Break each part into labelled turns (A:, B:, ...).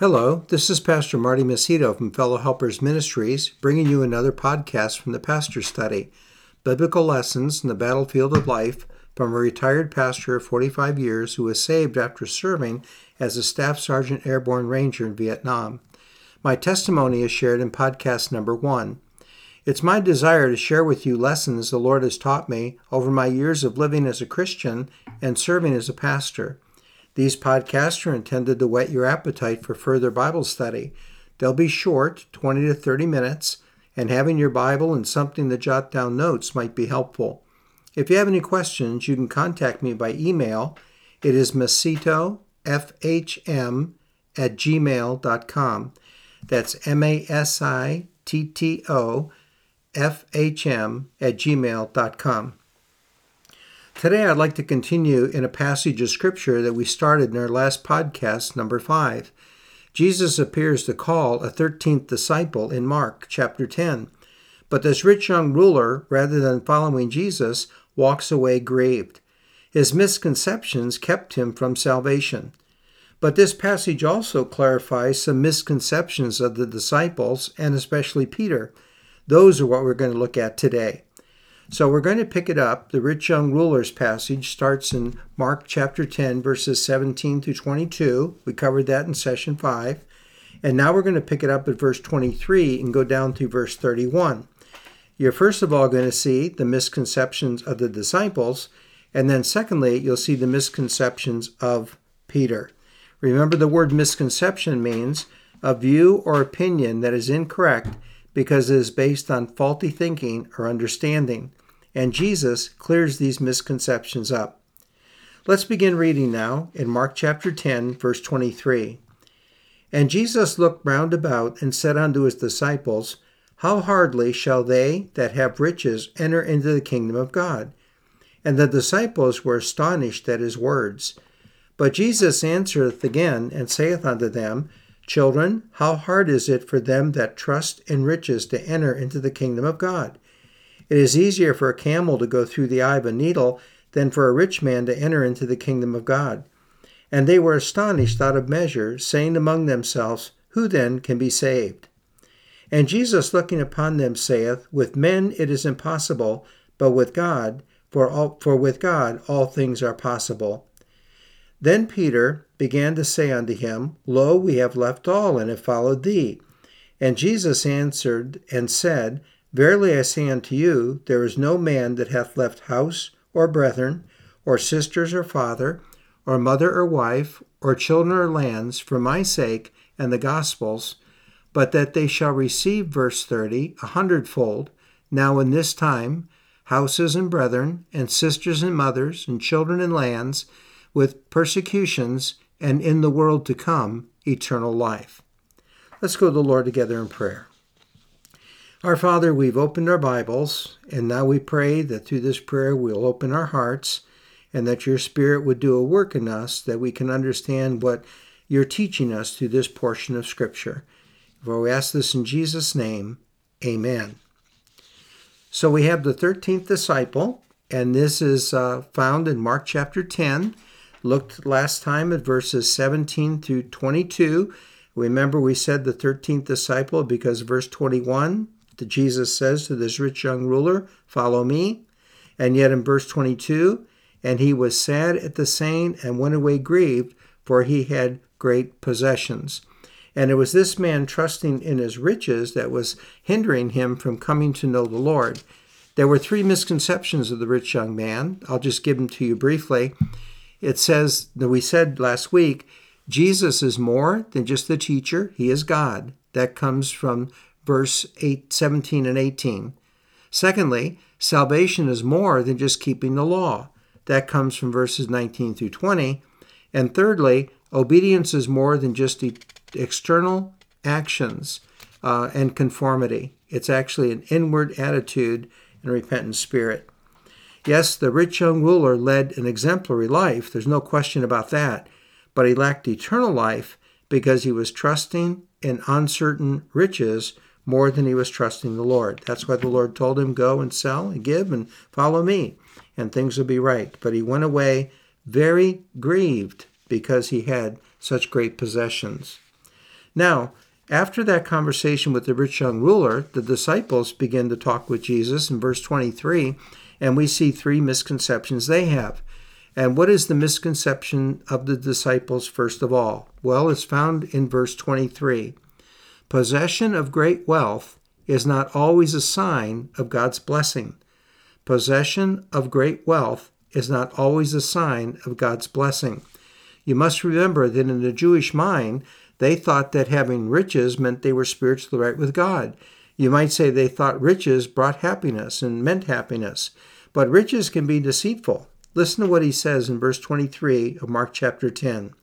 A: Hello, this is Pastor Marty Masitto from Fellow Helpers Ministries, bringing you another podcast from the Pastor Study Biblical Lessons in the Battlefield of Life from a retired pastor of 45 years who was saved after serving as a Staff Sergeant Airborne Ranger in Vietnam. My testimony is shared in podcast number one. It's my desire to share with you lessons the Lord has taught me over my years of living as a Christian and serving as a pastor. These podcasts are intended to whet your appetite for further Bible study. They'll be short, 20 to 30 minutes, and having your Bible and something to jot down notes might be helpful. If you have any questions, you can contact me by email. It is masittofhm at gmail.com. That's M A S I T T O F H M at gmail.com. Today, I'd like to continue in a passage of Scripture that we started in our last podcast, number 5. Jesus appears to call a 13th disciple in Mark chapter 10. But this rich young ruler, rather than following Jesus, walks away grieved. His misconceptions kept him from salvation. But this passage also clarifies some misconceptions of the disciples, and especially Peter. Those are what we're going to look at today. So we're going to pick it up. The rich young ruler's passage starts in Mark chapter 10, verses 17 through 22. We covered that in session 5. And now we're going to pick it up at verse 23 and go down to verse 31. You're first of all going to see the misconceptions of the disciples, and then secondly, you'll see the misconceptions of Peter. Remember, the word misconception means a view or opinion that is incorrect because it is based on faulty thinking or understanding and Jesus clears these misconceptions up. Let's begin reading now in Mark chapter 10, verse 23. And Jesus looked round about and said unto his disciples, How hardly shall they that have riches enter into the kingdom of God? And the disciples were astonished at his words. But Jesus answereth again and saith unto them, Children, how hard is it for them that trust in riches to enter into the kingdom of God? It is easier for a camel to go through the eye of a needle than for a rich man to enter into the kingdom of God. And they were astonished out of measure, saying among themselves, Who then can be saved? And Jesus, looking upon them, saith, With men it is impossible, but with God, for, all, for with God all things are possible. Then Peter began to say unto him, Lo, we have left all, and have followed thee. And Jesus answered and said, Verily I say unto you, there is no man that hath left house, or brethren, or sisters, or father, or mother, or wife, or children, or lands, for my sake and the gospel's, but that they shall receive, verse 30, a hundredfold, now in this time, houses and brethren, and sisters and mothers, and children and lands, with persecutions, and in the world to come, eternal life. Let's go to the Lord together in prayer. Our Father, we've opened our Bibles, and now we pray that through this prayer we'll open our hearts and that your Spirit would do a work in us that we can understand what you're teaching us through this portion of Scripture. For we ask this in Jesus' name, amen. So we have the 13th disciple, and this is uh, found in Mark chapter 10. Looked last time at verses 17 through 22. Remember, we said the 13th disciple because verse 21 that Jesus says to this rich young ruler, Follow me. And yet in verse 22, and he was sad at the saying and went away grieved, for he had great possessions. And it was this man trusting in his riches that was hindering him from coming to know the Lord. There were three misconceptions of the rich young man. I'll just give them to you briefly. It says that we said last week, Jesus is more than just the teacher, he is God. That comes from verse 8, 17 and 18. Secondly, salvation is more than just keeping the law. That comes from verses 19 through 20. And thirdly, obedience is more than just the external actions uh, and conformity. It's actually an inward attitude and repentant spirit. Yes, the rich young ruler led an exemplary life, there's no question about that, but he lacked eternal life because he was trusting in uncertain riches more than he was trusting the Lord. That's why the Lord told him, Go and sell and give and follow me, and things will be right. But he went away very grieved because he had such great possessions. Now, after that conversation with the rich young ruler, the disciples begin to talk with Jesus in verse 23, and we see three misconceptions they have. And what is the misconception of the disciples, first of all? Well, it's found in verse 23. Possession of great wealth is not always a sign of God's blessing. Possession of great wealth is not always a sign of God's blessing. You must remember that in the Jewish mind, they thought that having riches meant they were spiritually right with God. You might say they thought riches brought happiness and meant happiness, but riches can be deceitful. Listen to what he says in verse 23 of Mark chapter 10.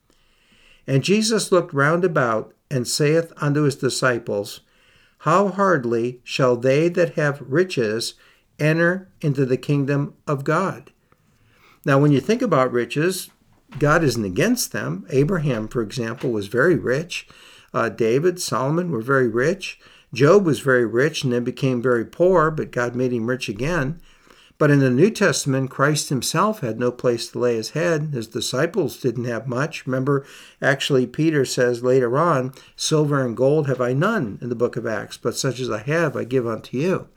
A: And Jesus looked round about and saith unto his disciples, How hardly shall they that have riches enter into the kingdom of God? Now, when you think about riches, God isn't against them. Abraham, for example, was very rich. Uh, David, Solomon were very rich. Job was very rich and then became very poor, but God made him rich again. But in the New Testament, Christ himself had no place to lay his head. His disciples didn't have much. Remember, actually, Peter says later on, Silver and gold have I none in the book of Acts, but such as I have I give unto you.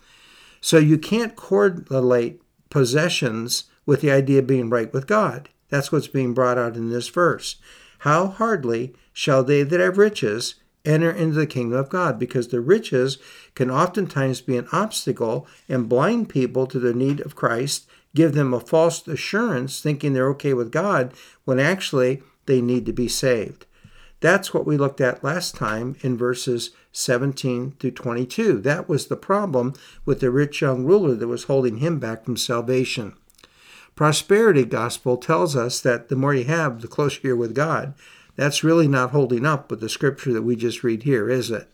A: So you can't correlate possessions with the idea of being right with God. That's what's being brought out in this verse. How hardly shall they that have riches enter into the kingdom of God because the riches can oftentimes be an obstacle and blind people to the need of Christ, give them a false assurance thinking they're okay with God when actually they need to be saved. That's what we looked at last time in verses 17 through 22. That was the problem with the rich young ruler that was holding him back from salvation. Prosperity gospel tells us that the more you have, the closer you're with God. That's really not holding up with the scripture that we just read here, is it?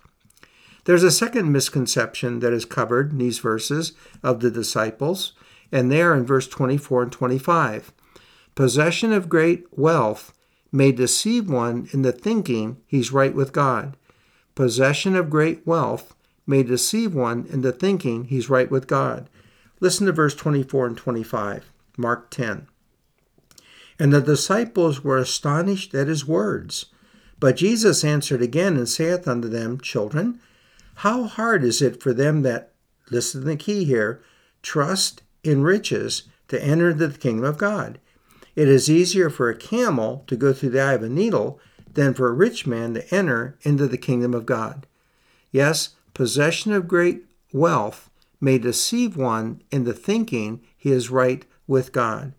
A: There's a second misconception that is covered in these verses of the disciples, and they are in verse 24 and 25. Possession of great wealth may deceive one into thinking he's right with God. Possession of great wealth may deceive one into thinking he's right with God. Listen to verse 24 and 25, Mark 10. And the disciples were astonished at his words. But Jesus answered again and saith unto them, Children, how hard is it for them that, listen to the key here, trust in riches to enter into the kingdom of God? It is easier for a camel to go through the eye of a needle than for a rich man to enter into the kingdom of God. Yes, possession of great wealth may deceive one into thinking he is right with God.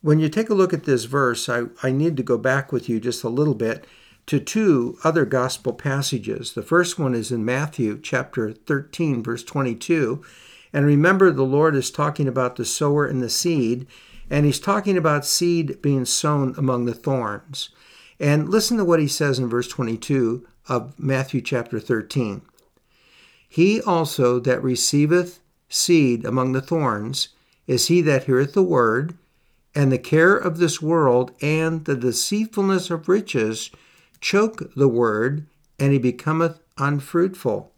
A: When you take a look at this verse, I, I need to go back with you just a little bit to two other gospel passages. The first one is in Matthew chapter 13, verse 22. And remember, the Lord is talking about the sower and the seed, and he's talking about seed being sown among the thorns. And listen to what he says in verse 22 of Matthew chapter 13. He also that receiveth seed among the thorns is he that heareth the word, and the care of this world and the deceitfulness of riches choke the word, and he becometh unfruitful.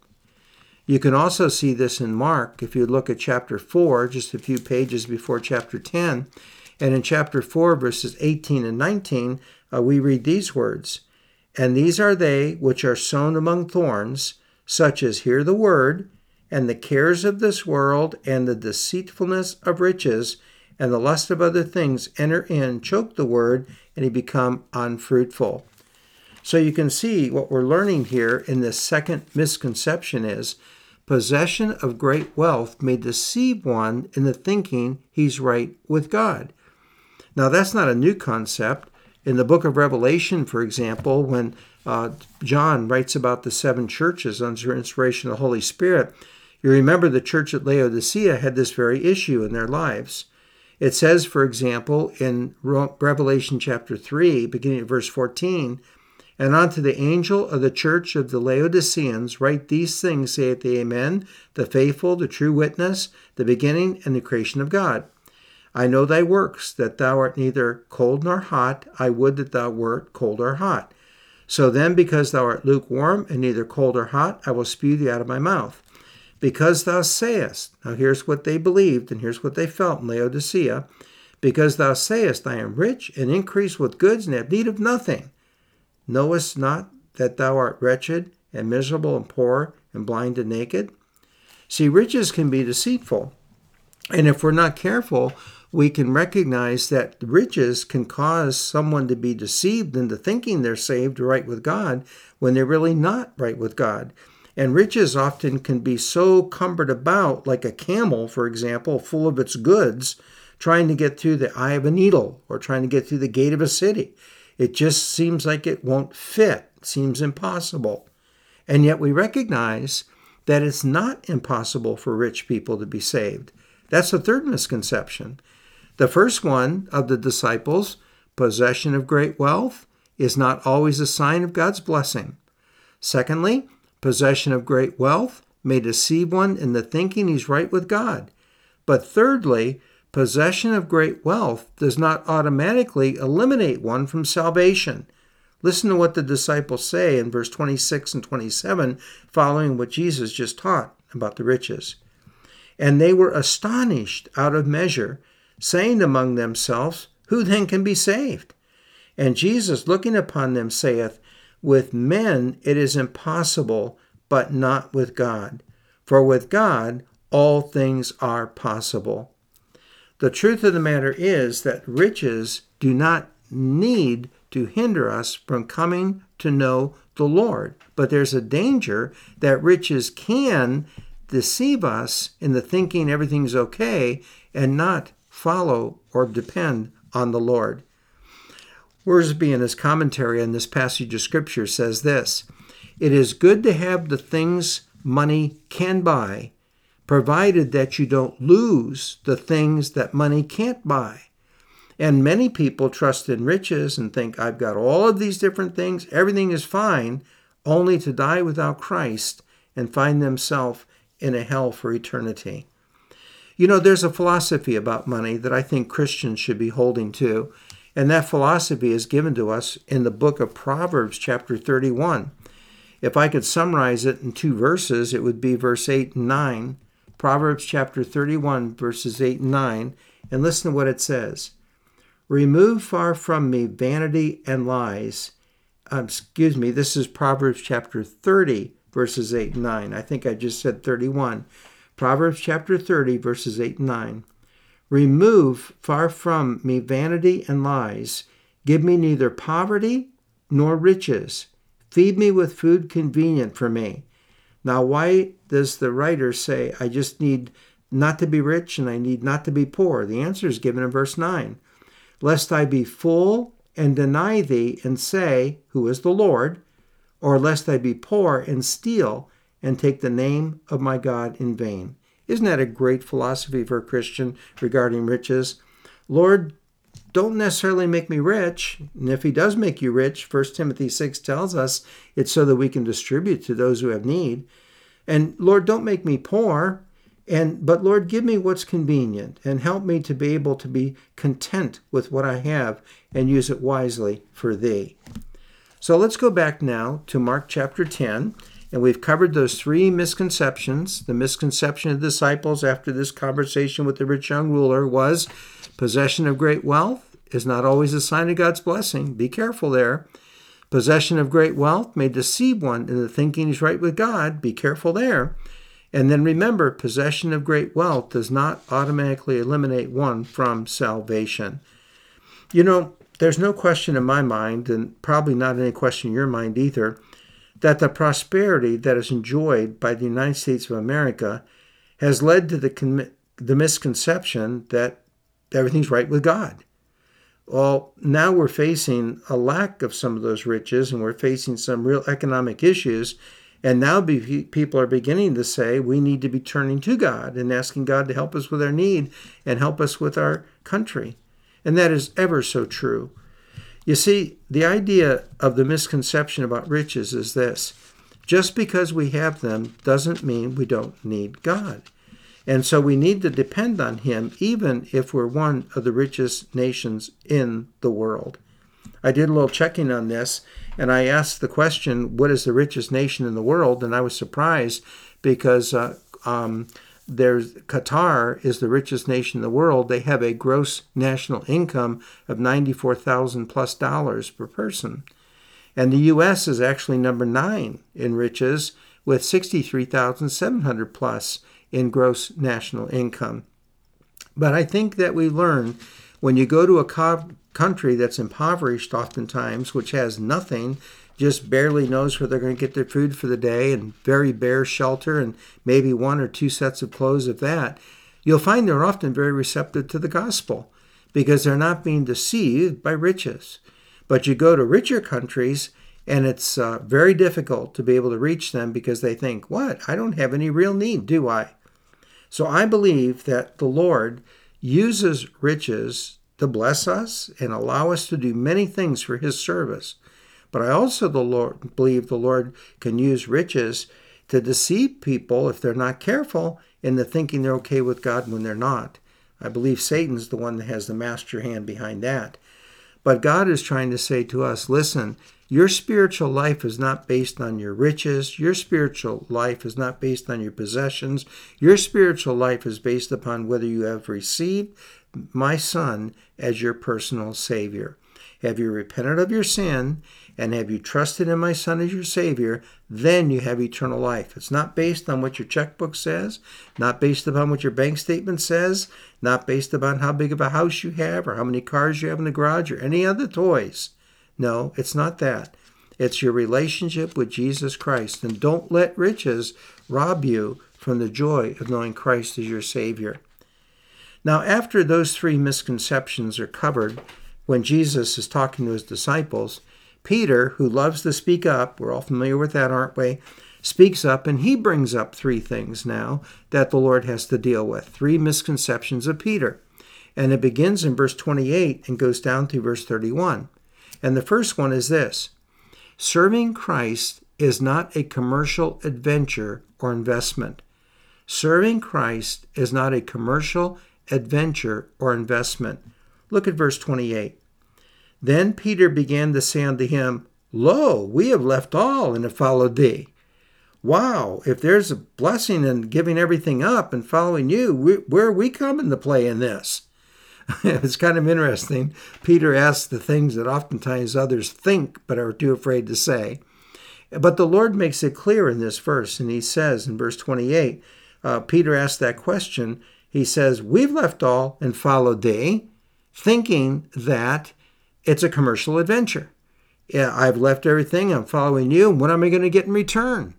A: You can also see this in Mark if you look at chapter 4, just a few pages before chapter 10. And in chapter 4, verses 18 and 19, uh, we read these words And these are they which are sown among thorns, such as hear the word, and the cares of this world and the deceitfulness of riches and the lust of other things enter in, choke the word, and he become unfruitful. So you can see what we're learning here in this second misconception is possession of great wealth may deceive one in the thinking he's right with God. Now, that's not a new concept. In the book of Revelation, for example, when uh, John writes about the seven churches under inspiration of the Holy Spirit, you remember the church at Laodicea had this very issue in their lives. It says, for example, in Revelation chapter 3, beginning at verse 14, And unto the angel of the church of the Laodiceans write these things, saith the Amen, the faithful, the true witness, the beginning and the creation of God. I know thy works, that thou art neither cold nor hot. I would that thou wert cold or hot. So then, because thou art lukewarm and neither cold or hot, I will spew thee out of my mouth. Because thou sayest, now here's what they believed, and here's what they felt in Laodicea. Because thou sayest, I am rich and increase with goods and have need of nothing, knowest not that thou art wretched and miserable and poor and blind and naked? See, riches can be deceitful. And if we're not careful, we can recognize that riches can cause someone to be deceived into thinking they're saved right with God when they're really not right with God. And riches often can be so cumbered about, like a camel, for example, full of its goods, trying to get through the eye of a needle or trying to get through the gate of a city. It just seems like it won't fit, it seems impossible. And yet we recognize that it's not impossible for rich people to be saved. That's the third misconception. The first one of the disciples, possession of great wealth, is not always a sign of God's blessing. Secondly, possession of great wealth may deceive one into thinking he's right with God. But thirdly, possession of great wealth does not automatically eliminate one from salvation. Listen to what the disciples say in verse 26 and 27, following what Jesus just taught about the riches. And they were astonished out of measure, saying among themselves, Who then can be saved? And Jesus, looking upon them, saith, With men it is impossible, but not with God. For with God all things are possible. The truth of the matter is that riches do not need to hinder us from coming to know the Lord. But there's a danger that riches can deceive us in the thinking everything's okay and not follow or depend on the Lord. Wiersbe, in his commentary on this passage of Scripture, says this It is good to have the things money can buy, provided that you don't lose the things that money can't buy. And many people trust in riches and think, I've got all of these different things, everything is fine, only to die without Christ and find themselves in a hell for eternity. You know, there's a philosophy about money that I think Christians should be holding to, and that philosophy is given to us in the book of Proverbs, chapter 31. If I could summarize it in two verses, it would be verse 8 and 9. Proverbs chapter 31, verses 8 and 9. And listen to what it says Remove far from me vanity and lies. Um, excuse me, this is Proverbs chapter 30, verses 8 and 9. I think I just said 31. Proverbs chapter 30, verses 8 and 9. Remove far from me vanity and lies. Give me neither poverty nor riches. Feed me with food convenient for me. Now, why does the writer say, I just need not to be rich and I need not to be poor? The answer is given in verse 9. Lest I be full and deny thee and say, Who is the Lord? Or lest I be poor and steal and take the name of my God in vain. Isn't that a great philosophy for a Christian regarding riches? Lord, don't necessarily make me rich. And if he does make you rich, 1 Timothy 6 tells us it's so that we can distribute to those who have need. And Lord, don't make me poor. And but Lord, give me what's convenient and help me to be able to be content with what I have and use it wisely for thee. So let's go back now to Mark chapter 10 and we've covered those three misconceptions. The misconception of the disciples after this conversation with the rich young ruler was possession of great wealth is not always a sign of God's blessing. Be careful there. Possession of great wealth may deceive one into thinking he's right with God. Be careful there. And then remember, possession of great wealth does not automatically eliminate one from salvation. You know, there's no question in my mind, and probably not any question in your mind either, that the prosperity that is enjoyed by the United States of America has led to the, the misconception that everything's right with God. Well, now we're facing a lack of some of those riches and we're facing some real economic issues. And now be, people are beginning to say we need to be turning to God and asking God to help us with our need and help us with our country. And that is ever so true. You see, the idea of the misconception about riches is this just because we have them doesn't mean we don't need God. And so we need to depend on Him even if we're one of the richest nations in the world. I did a little checking on this and I asked the question, What is the richest nation in the world? And I was surprised because uh, um, there's Qatar is the richest nation in the world. They have a gross national income of 94,000 plus dollars per person. And the U.S. is actually number nine in riches with 63,700 plus in gross national income. But I think that we learn when you go to a co- country that's impoverished oftentimes, which has nothing, just barely knows where they're going to get their food for the day and very bare shelter and maybe one or two sets of clothes of that, you'll find they're often very receptive to the gospel because they're not being deceived by riches. But you go to richer countries and it's uh, very difficult to be able to reach them because they think, what? I don't have any real need, do I? So I believe that the Lord uses riches to bless us and allow us to do many things for his service. But I also the Lord, believe the Lord can use riches to deceive people if they're not careful into thinking they're okay with God when they're not. I believe Satan's the one that has the master hand behind that. But God is trying to say to us listen, your spiritual life is not based on your riches. Your spiritual life is not based on your possessions. Your spiritual life is based upon whether you have received my Son as your personal Savior. Have you repented of your sin and have you trusted in my Son as your Savior? Then you have eternal life. It's not based on what your checkbook says, not based upon what your bank statement says, not based upon how big of a house you have or how many cars you have in the garage or any other toys. No, it's not that. It's your relationship with Jesus Christ. And don't let riches rob you from the joy of knowing Christ as your Savior. Now, after those three misconceptions are covered, when Jesus is talking to his disciples, Peter, who loves to speak up, we're all familiar with that, aren't we? Speaks up and he brings up three things now that the Lord has to deal with. Three misconceptions of Peter. And it begins in verse 28 and goes down through verse 31. And the first one is this Serving Christ is not a commercial adventure or investment. Serving Christ is not a commercial adventure or investment. Look at verse 28. Then Peter began to say unto him, Lo, we have left all and have followed thee. Wow, if there's a blessing in giving everything up and following you, where are we coming to play in this? it's kind of interesting. Peter asks the things that oftentimes others think but are too afraid to say. But the Lord makes it clear in this verse, and he says in verse 28, uh, Peter asks that question. He says, We've left all and followed thee, thinking that it's a commercial adventure. Yeah, I've left everything, I'm following you. What am I going to get in return?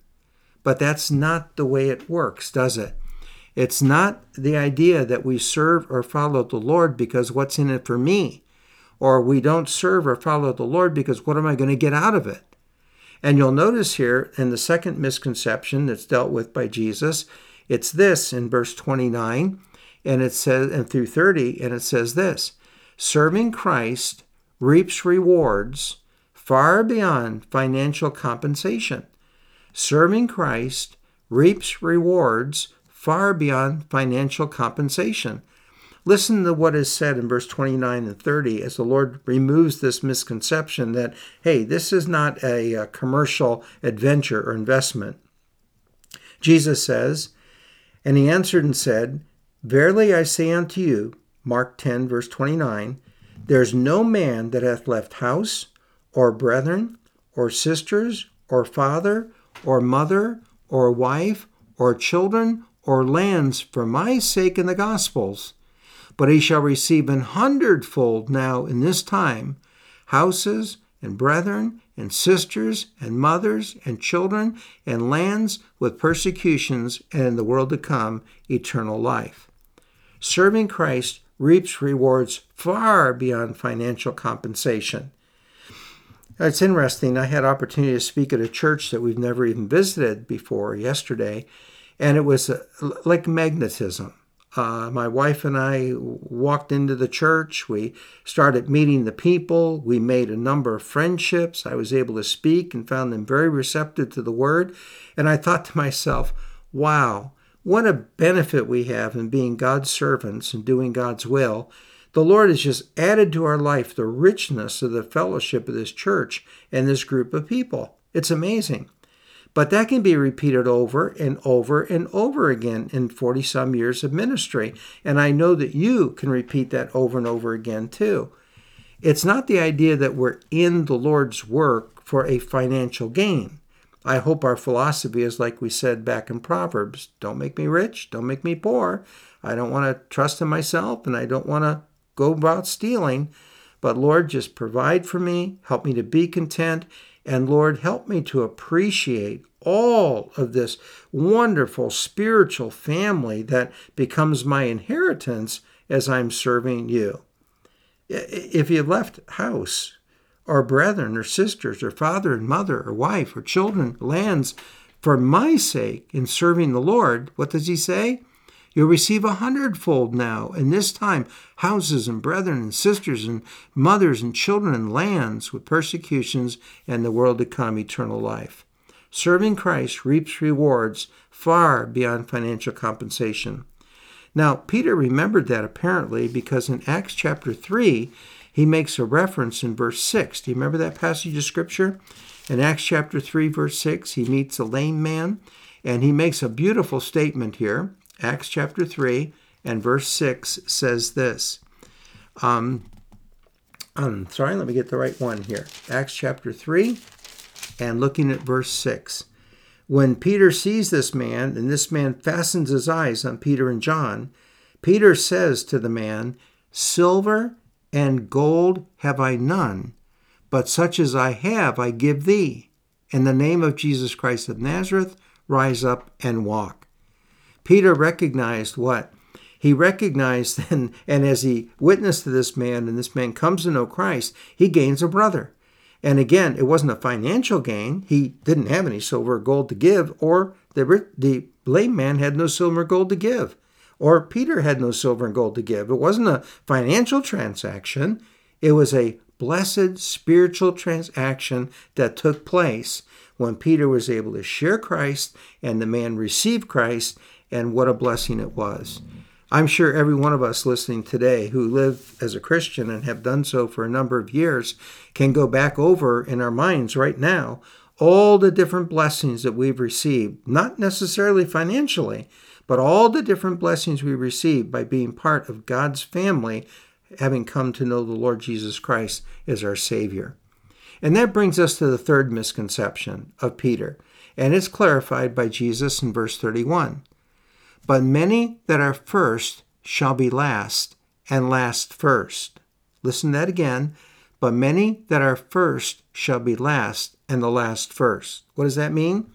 A: But that's not the way it works, does it? It's not the idea that we serve or follow the Lord because what's in it for me, or we don't serve or follow the Lord because what am I going to get out of it? And you'll notice here in the second misconception that's dealt with by Jesus, it's this in verse 29 and it says and through 30 and it says this, serving Christ reaps rewards far beyond financial compensation. Serving Christ reaps rewards far beyond financial compensation. Listen to what is said in verse 29 and 30 as the Lord removes this misconception that, hey, this is not a, a commercial adventure or investment. Jesus says, And he answered and said, Verily I say unto you, Mark 10, verse 29, there's no man that hath left house, or brethren, or sisters, or father, or mother, or wife, or children, or lands for my sake in the Gospels, but he shall receive an hundredfold now in this time houses and brethren and sisters and mothers and children and lands with persecutions and in the world to come eternal life. Serving Christ reaps rewards far beyond financial compensation. It's interesting. I had opportunity to speak at a church that we've never even visited before yesterday, and it was uh, like magnetism. Uh, my wife and I walked into the church. We started meeting the people. We made a number of friendships. I was able to speak and found them very receptive to the word. And I thought to myself, wow, what a benefit we have in being God's servants and doing God's will. The Lord has just added to our life the richness of the fellowship of this church and this group of people. It's amazing. But that can be repeated over and over and over again in 40 some years of ministry. And I know that you can repeat that over and over again too. It's not the idea that we're in the Lord's work for a financial gain. I hope our philosophy is like we said back in Proverbs don't make me rich, don't make me poor. I don't want to trust in myself and I don't want to go about stealing. But Lord, just provide for me, help me to be content, and Lord, help me to appreciate all of this wonderful spiritual family that becomes my inheritance as I'm serving you. If you left house, or brethren, or sisters, or father and mother, or wife, or children, lands, for my sake in serving the Lord, what does he say? You'll receive a hundredfold now, and this time houses and brethren and sisters and mothers and children and lands with persecutions and the world to come eternal life. Serving Christ reaps rewards far beyond financial compensation. Now, Peter remembered that apparently because in Acts chapter 3, he makes a reference in verse 6. Do you remember that passage of Scripture? In Acts chapter 3, verse 6, he meets a lame man and he makes a beautiful statement here. Acts chapter 3 and verse 6 says this. Um, I'm um, sorry, let me get the right one here. Acts chapter 3 and looking at verse 6. When Peter sees this man, and this man fastens his eyes on Peter and John, Peter says to the man, Silver and gold have I none, but such as I have I give thee. In the name of Jesus Christ of Nazareth, rise up and walk. Peter recognized what? He recognized, and, and as he witnessed to this man, and this man comes to know Christ, he gains a brother. And again, it wasn't a financial gain. He didn't have any silver or gold to give, or the, the lame man had no silver or gold to give, or Peter had no silver and gold to give. It wasn't a financial transaction, it was a blessed spiritual transaction that took place when Peter was able to share Christ and the man received Christ, and what a blessing it was. I'm sure every one of us listening today who live as a Christian and have done so for a number of years can go back over in our minds right now all the different blessings that we've received, not necessarily financially, but all the different blessings we received by being part of God's family, having come to know the Lord Jesus Christ as our Savior. And that brings us to the third misconception of Peter, and it's clarified by Jesus in verse 31. But many that are first shall be last, and last first. Listen to that again. But many that are first shall be last, and the last first. What does that mean?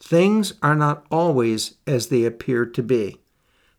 A: Things are not always as they appear to be.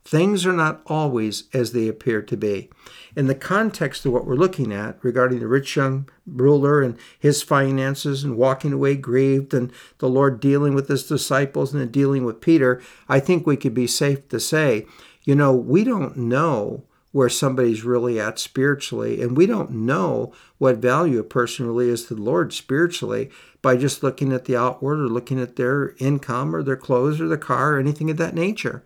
A: Things are not always as they appear to be. In the context of what we're looking at regarding the rich young ruler and his finances and walking away grieved and the Lord dealing with his disciples and dealing with Peter, I think we could be safe to say, you know, we don't know where somebody's really at spiritually, and we don't know what value a person really is to the Lord spiritually by just looking at the outward or looking at their income or their clothes or their car or anything of that nature.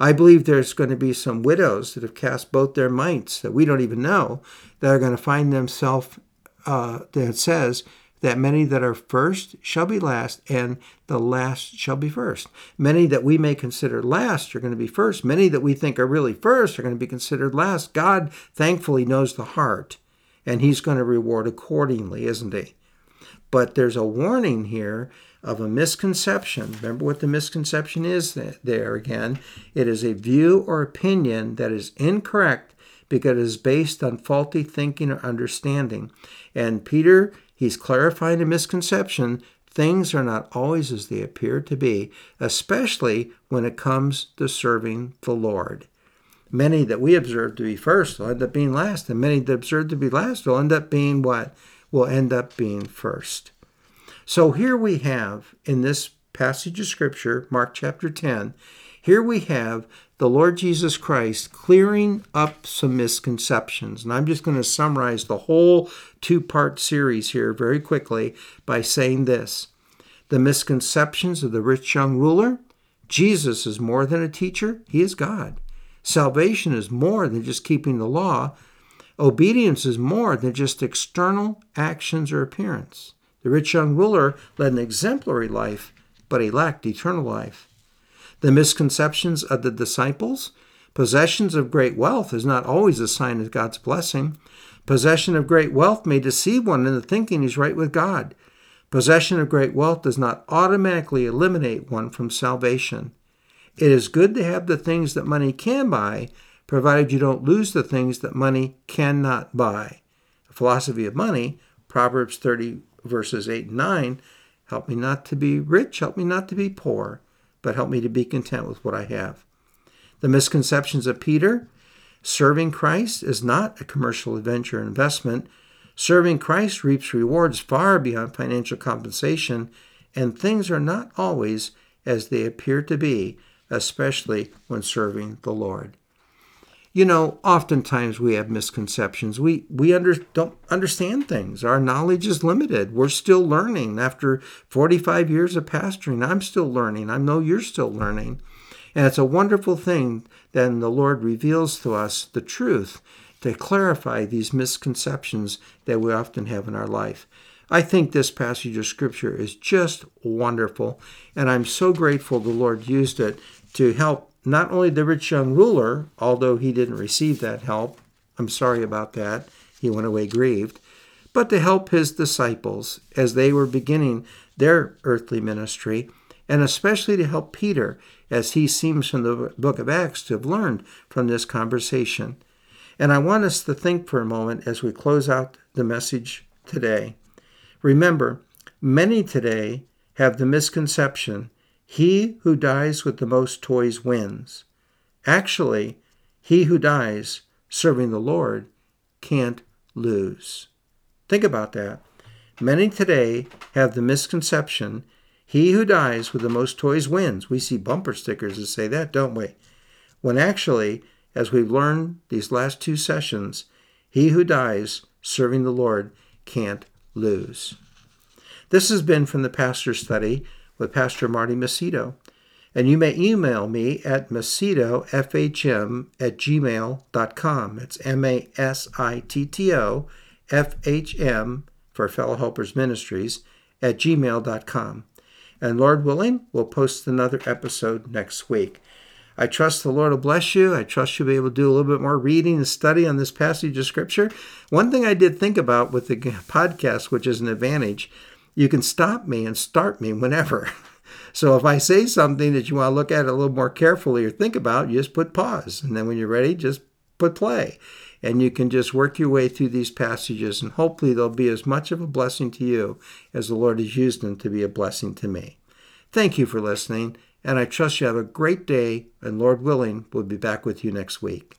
A: I believe there's going to be some widows that have cast both their mites that we don't even know that are going to find themselves, uh, that says, that many that are first shall be last, and the last shall be first. Many that we may consider last are going to be first. Many that we think are really first are going to be considered last. God thankfully knows the heart, and He's going to reward accordingly, isn't He? But there's a warning here of a misconception. Remember what the misconception is there again. It is a view or opinion that is incorrect because it is based on faulty thinking or understanding. And Peter, he's clarifying a misconception. Things are not always as they appear to be, especially when it comes to serving the Lord. Many that we observe to be first will end up being last, and many that observe to be last will end up being what? Will end up being first. So here we have in this passage of Scripture, Mark chapter 10, here we have the Lord Jesus Christ clearing up some misconceptions. And I'm just going to summarize the whole two part series here very quickly by saying this The misconceptions of the rich young ruler Jesus is more than a teacher, he is God. Salvation is more than just keeping the law. Obedience is more than just external actions or appearance. The rich young ruler led an exemplary life, but he lacked eternal life. The misconceptions of the disciples possessions of great wealth is not always a sign of God's blessing. Possession of great wealth may deceive one into thinking he's right with God. Possession of great wealth does not automatically eliminate one from salvation. It is good to have the things that money can buy, provided you don't lose the things that money cannot buy. The philosophy of money, Proverbs 30, verses 8 and 9, help me not to be rich, help me not to be poor, but help me to be content with what I have. The misconceptions of Peter, Serving Christ is not a commercial adventure investment. Serving Christ reaps rewards far beyond financial compensation, and things are not always as they appear to be, especially when serving the Lord. You know, oftentimes we have misconceptions. We we under, don't understand things. Our knowledge is limited. We're still learning. After 45 years of pastoring, I'm still learning. I know you're still learning. And it's a wonderful thing then the Lord reveals to us the truth to clarify these misconceptions that we often have in our life. I think this passage of Scripture is just wonderful, and I'm so grateful the Lord used it to help not only the rich young ruler, although he didn't receive that help, I'm sorry about that, he went away grieved, but to help his disciples as they were beginning their earthly ministry, and especially to help Peter as he seems from the book of Acts to have learned from this conversation. And I want us to think for a moment as we close out the message today. Remember, many today have the misconception he who dies with the most toys wins. Actually, he who dies serving the Lord can't lose. Think about that. Many today have the misconception he who dies with the most toys wins. We see bumper stickers that say that, don't we? When actually, as we've learned these last two sessions, he who dies serving the Lord can't lose. This has been from the Pastor Study with Pastor Marty Masitto. And you may email me at masittofhm at gmail.com. It's M A S I T T O F H M for Fellow Helpers Ministries at gmail.com. And Lord willing, we'll post another episode next week. I trust the Lord will bless you. I trust you'll be able to do a little bit more reading and study on this passage of Scripture. One thing I did think about with the podcast, which is an advantage, you can stop me and start me whenever. So if I say something that you want to look at a little more carefully or think about, you just put pause. And then when you're ready, just put play. And you can just work your way through these passages, and hopefully they'll be as much of a blessing to you as the Lord has used them to be a blessing to me. Thank you for listening, and I trust you have a great day, and Lord willing, we'll be back with you next week.